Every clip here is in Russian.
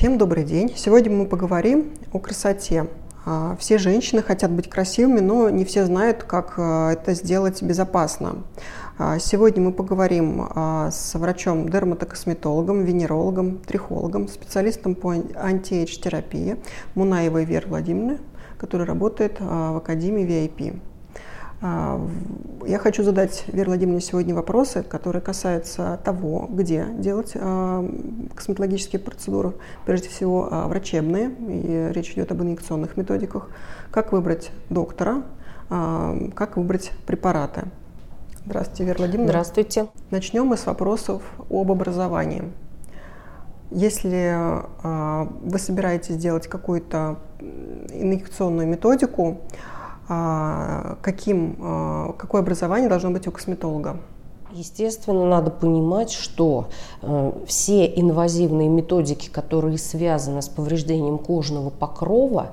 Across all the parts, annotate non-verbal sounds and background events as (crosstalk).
Всем добрый день. Сегодня мы поговорим о красоте. А, все женщины хотят быть красивыми, но не все знают, как а, это сделать безопасно. А, сегодня мы поговорим с врачом-дерматокосметологом, венерологом, трихологом, специалистом по анти-эйдж-терапии Мунаевой Верой Владимировной, которая работает в Академии VIP. А, я хочу задать Вере Владимировне сегодня вопросы, которые касаются того, где делать а, косметологические процедуры, прежде всего а, врачебные, и речь идет об инъекционных методиках, как выбрать доктора, как выбрать препараты. Здравствуйте, Вера Владимировна. Здравствуйте. Начнем мы с вопросов об образовании. Если вы собираетесь делать какую-то инъекционную методику, каким, а, какое образование должно быть у косметолога? Естественно, надо понимать, что э, все инвазивные методики, которые связаны с повреждением кожного покрова,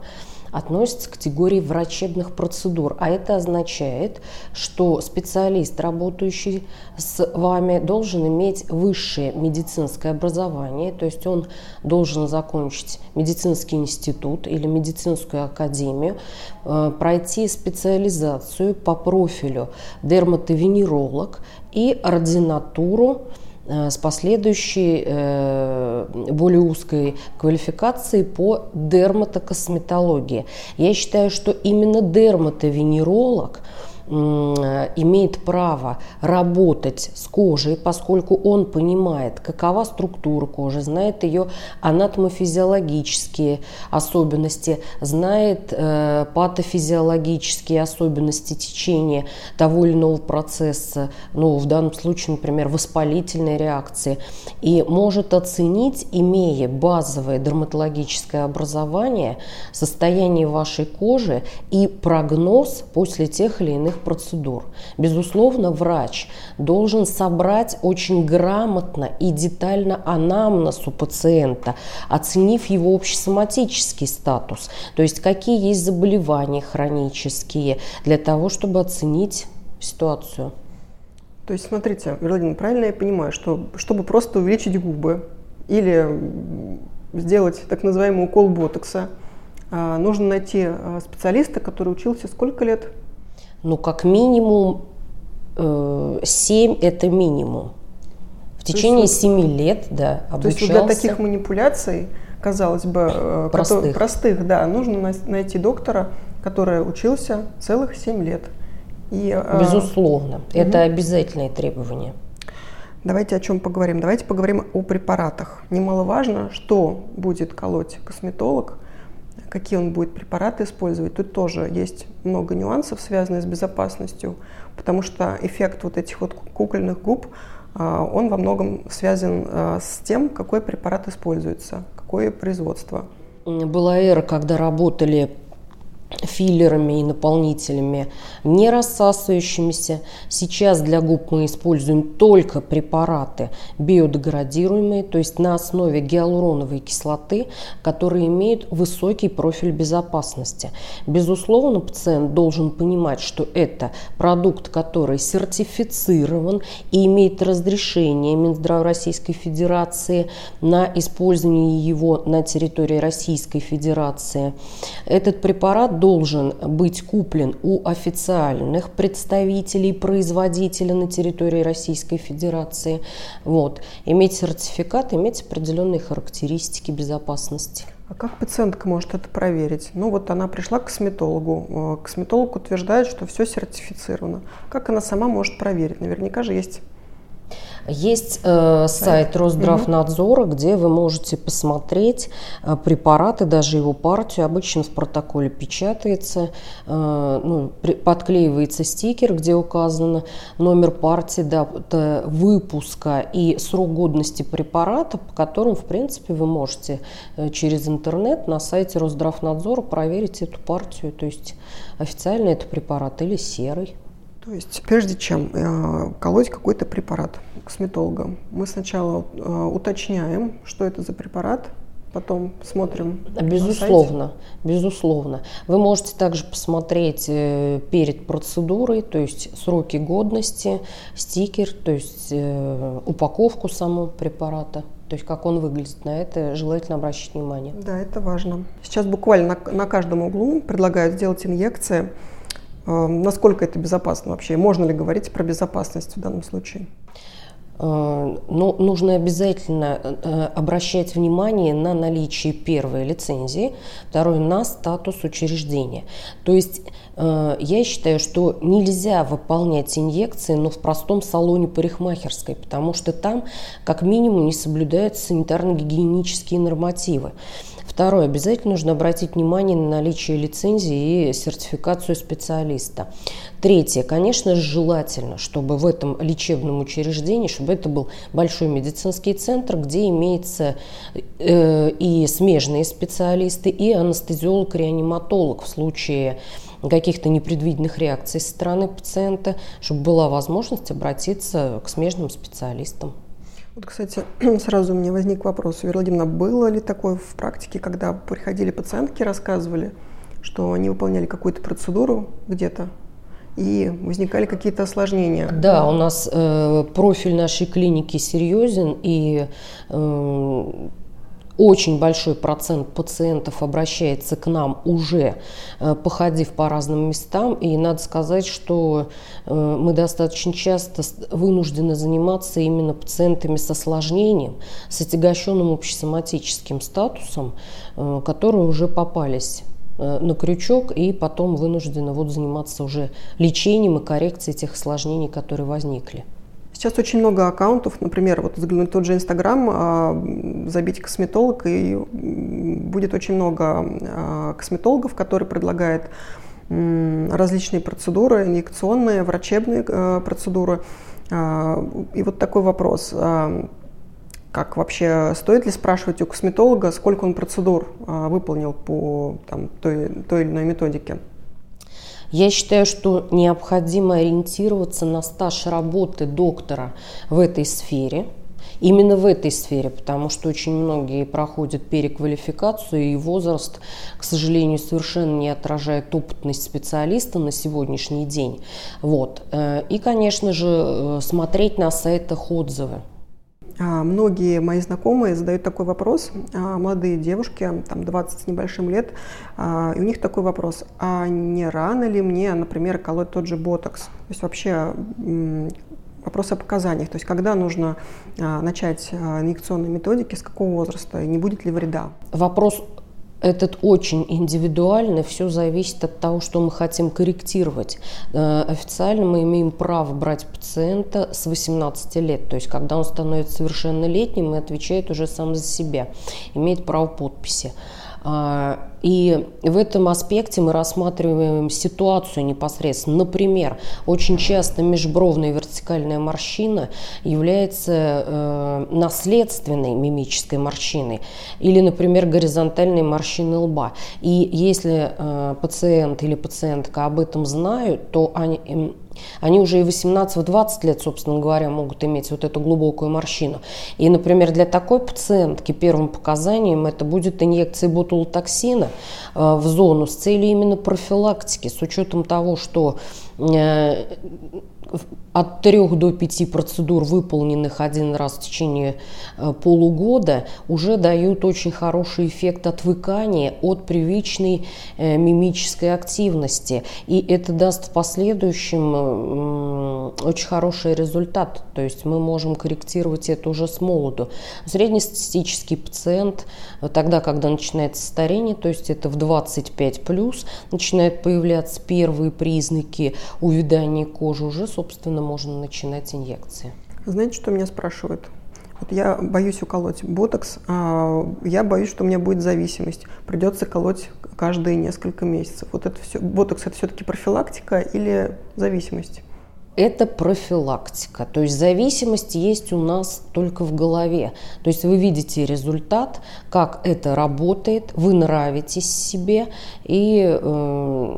относится к категории врачебных процедур. А это означает, что специалист, работающий с вами, должен иметь высшее медицинское образование, то есть он должен закончить медицинский институт или медицинскую академию, э, пройти специализацию по профилю дерматовенеролог и ординатуру с последующей э, более узкой квалификацией по дерматокосметологии. Я считаю, что именно дерматовенеролог – имеет право работать с кожей, поскольку он понимает, какова структура кожи, знает ее анатомофизиологические особенности, знает э, патофизиологические особенности течения того или иного процесса, ну, в данном случае, например, воспалительной реакции, и может оценить, имея базовое дерматологическое образование, состояние вашей кожи и прогноз после тех или иных процедур. Безусловно, врач должен собрать очень грамотно и детально анамнез у пациента, оценив его общесоматический статус, то есть какие есть заболевания хронические, для того, чтобы оценить ситуацию. То есть, смотрите, Владимир, правильно я понимаю, что чтобы просто увеличить губы или сделать так называемый укол ботокса, а, нужно найти а, специалиста, который учился сколько лет? Ну, как минимум э, 7 это минимум. В течение есть, 7 лет, да, обучался. То есть для таких манипуляций, казалось бы, э, простых, который, простых да, нужно найти доктора, который учился целых 7 лет. И, э, Безусловно, угу. это обязательное требование. Давайте о чем поговорим. Давайте поговорим о препаратах. Немаловажно, что будет колоть косметолог – какие он будет препараты использовать. Тут тоже есть много нюансов, связанных с безопасностью, потому что эффект вот этих вот кукольных губ, а, он во многом связан а, с тем, какой препарат используется, какое производство. Была эра, когда работали филлерами и наполнителями не рассасывающимися. Сейчас для губ мы используем только препараты биодеградируемые, то есть на основе гиалуроновой кислоты, которые имеют высокий профиль безопасности. Безусловно, пациент должен понимать, что это продукт, который сертифицирован и имеет разрешение Минздрава Российской Федерации на использование его на территории Российской Федерации. Этот препарат должен быть куплен у официальных представителей производителя на территории Российской Федерации. Вот. Иметь сертификат, иметь определенные характеристики безопасности. А как пациентка может это проверить? Ну вот она пришла к косметологу. Э, косметолог утверждает, что все сертифицировано. Как она сама может проверить? Наверняка же есть есть э, сайт Росздравнадзора, угу. где вы можете посмотреть э, препараты, даже его партию. Обычно в протоколе печатается, э, ну, при, подклеивается стикер, где указано номер партии, дата выпуска и срок годности препарата, по которым, в принципе, вы можете э, через интернет на сайте Росздравнадзора проверить эту партию. То есть официально это препарат или серый. То есть прежде чем э, колоть какой-то препарат косметолога, мы сначала э, уточняем, что это за препарат, потом смотрим. Безусловно, безусловно. Вы можете также посмотреть э, перед процедурой, то есть сроки годности, стикер, то есть упаковку самого препарата. То есть как он выглядит, на это желательно обращать внимание. Да, это важно. Сейчас буквально на, на каждом углу предлагают сделать инъекции. Э, насколько это безопасно вообще? Можно ли говорить про безопасность в данном случае? Э, но нужно обязательно э, обращать внимание на наличие первой лицензии, второй на статус учреждения. То есть э, я считаю, что нельзя выполнять инъекции, но в простом салоне парикмахерской, потому что там как минимум не соблюдаются санитарно-гигиенические нормативы. Второе. Обязательно нужно обратить внимание на наличие лицензии и сертификацию специалиста. Третье. Конечно же, желательно, чтобы в этом лечебном учреждении, чтобы это был большой медицинский центр, где имеется э, и смежные специалисты, и анестезиолог-реаниматолог в случае каких-то непредвиденных реакций со стороны пациента, чтобы была возможность обратиться к смежным специалистам. Вот, кстати, (clears throat) сразу у меня возник вопрос. Вера Владимировна, было ли такое в практике, когда приходили пациентки, рассказывали, что они выполняли какую-то процедуру где-то, и возникали какие-то осложнения. Да, у нас э, профиль нашей клиники серьезен, и э, очень большой процент пациентов обращается к нам уже э, походив по разным местам. И надо сказать, что э, мы достаточно часто вынуждены заниматься именно пациентами с осложнением, с отягощенным общесоматическим статусом, э, которые уже попались на крючок и потом вынуждены вот заниматься уже лечением и коррекцией тех осложнений, которые возникли. Сейчас очень много аккаунтов, например, вот взглянуть тот же Инстаграм, а, забить косметолог, и будет очень много а, косметологов, которые предлагают различные процедуры, инъекционные, врачебные а, процедуры. И вот такой вопрос. Как вообще, стоит ли спрашивать у косметолога, сколько он процедур выполнил по там, той, той или иной методике? Я считаю, что необходимо ориентироваться на стаж работы доктора в этой сфере, именно в этой сфере, потому что очень многие проходят переквалификацию, и возраст, к сожалению, совершенно не отражает опытность специалиста на сегодняшний день. Вот. Э, и, конечно же, э, смотреть на сайтах отзывы. А, многие мои знакомые задают такой вопрос, а, молодые девушки, там 20 с небольшим лет, а, и у них такой вопрос, а не рано ли мне, например, колоть тот же ботокс? То есть вообще вопрос о показаниях, то есть когда нужно начать инъекционные методики, с какого возраста, и не будет ли вреда? Вопрос этот очень индивидуально, все зависит от того, что мы хотим корректировать. Э, официально мы имеем право брать пациента с 18 лет, то есть когда он становится совершеннолетним и отвечает уже сам за себя, имеет право подписи. А, и в этом аспекте мы рассматриваем ситуацию непосредственно. Например, очень часто межбровная вертикальная морщина является э, наследственной мимической морщиной или, например, горизонтальной морщиной лба. И если э, пациент или пациентка об этом знают, то они они уже и 18-20 лет, собственно говоря, могут иметь вот эту глубокую морщину. И, например, для такой пациентки первым показанием это будет инъекция ботулотоксина э, в зону с целью именно профилактики, с учетом того, что э, от трех до пяти процедур, выполненных один раз в течение э, полугода, уже дают очень хороший эффект отвыкания от привычной э, мимической активности. И это даст в последующем очень хороший результат. То есть мы можем корректировать это уже с молоду. Среднестатистический пациент, э, тогда, когда начинается старение, то есть это в 25 плюс, начинают появляться первые признаки увядания кожи, уже, собственно, можно начинать инъекции. Знаете, что меня спрашивают? Вот я боюсь уколоть ботокс, а я боюсь, что у меня будет зависимость. Придется колоть каждые несколько месяцев. Вот это все, ботокс это все-таки профилактика или зависимость? Это профилактика. То есть зависимость есть у нас только в голове. То есть вы видите результат, как это работает, вы нравитесь себе и э,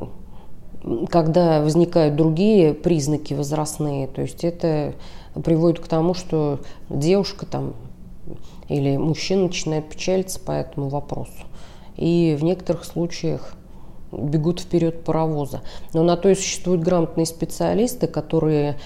когда возникают другие признаки возрастные, то есть это приводит к тому, что девушка там или мужчина начинает печалиться по этому вопросу. И в некоторых случаях бегут вперед паровоза. Но на то и существуют грамотные специалисты, которые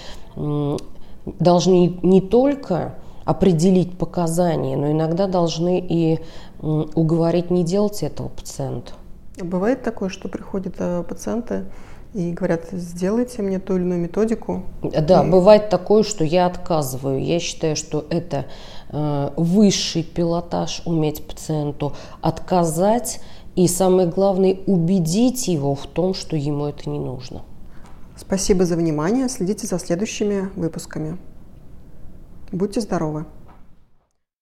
должны не только определить показания, но иногда должны и уговорить не делать этого пациента. Бывает такое, что приходят э, пациенты и говорят, сделайте мне ту или иную методику. Да, и... бывает такое, что я отказываю. Я считаю, что это э, высший пилотаж уметь пациенту отказать и самое главное убедить его в том, что ему это не нужно. Спасибо за внимание. Следите за следующими выпусками. Будьте здоровы!